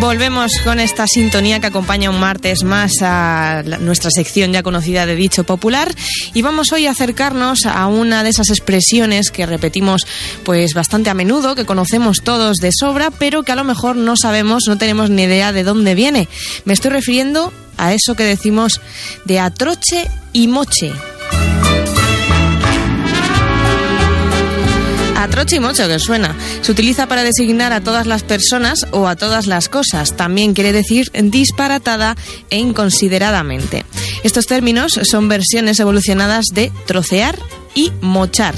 Volvemos con esta sintonía que acompaña un martes más a nuestra sección ya conocida de dicho popular y vamos hoy a acercarnos a una de esas expresiones que repetimos pues bastante a menudo, que conocemos todos de sobra, pero que a lo mejor no sabemos, no tenemos ni idea de dónde viene. Me estoy refiriendo a eso que decimos de atroche y moche. Atroche y mocho, que suena. Se utiliza para designar a todas las personas o a todas las cosas. También quiere decir disparatada e inconsideradamente. Estos términos son versiones evolucionadas de trocear y mochar.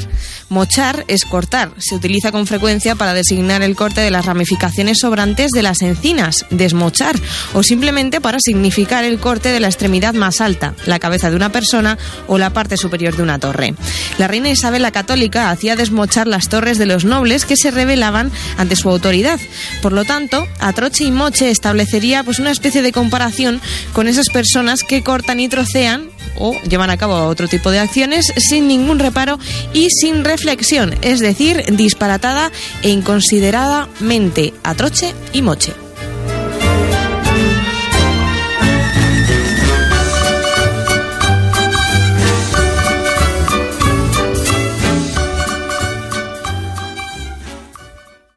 Mochar es cortar. Se utiliza con frecuencia para designar el corte de las ramificaciones sobrantes de las encinas, desmochar, o simplemente para significar el corte de la extremidad más alta, la cabeza de una persona o la parte superior de una torre. La reina Isabel la Católica hacía desmochar las torres de los nobles que se rebelaban ante su autoridad. Por lo tanto, Atroche y Moche establecería pues una especie de comparación con esas personas que cortan y trocean o llevan a cabo otro tipo de acciones sin ningún reparo y sin reflexión, es decir, disparatada e inconsideradamente atroche y moche.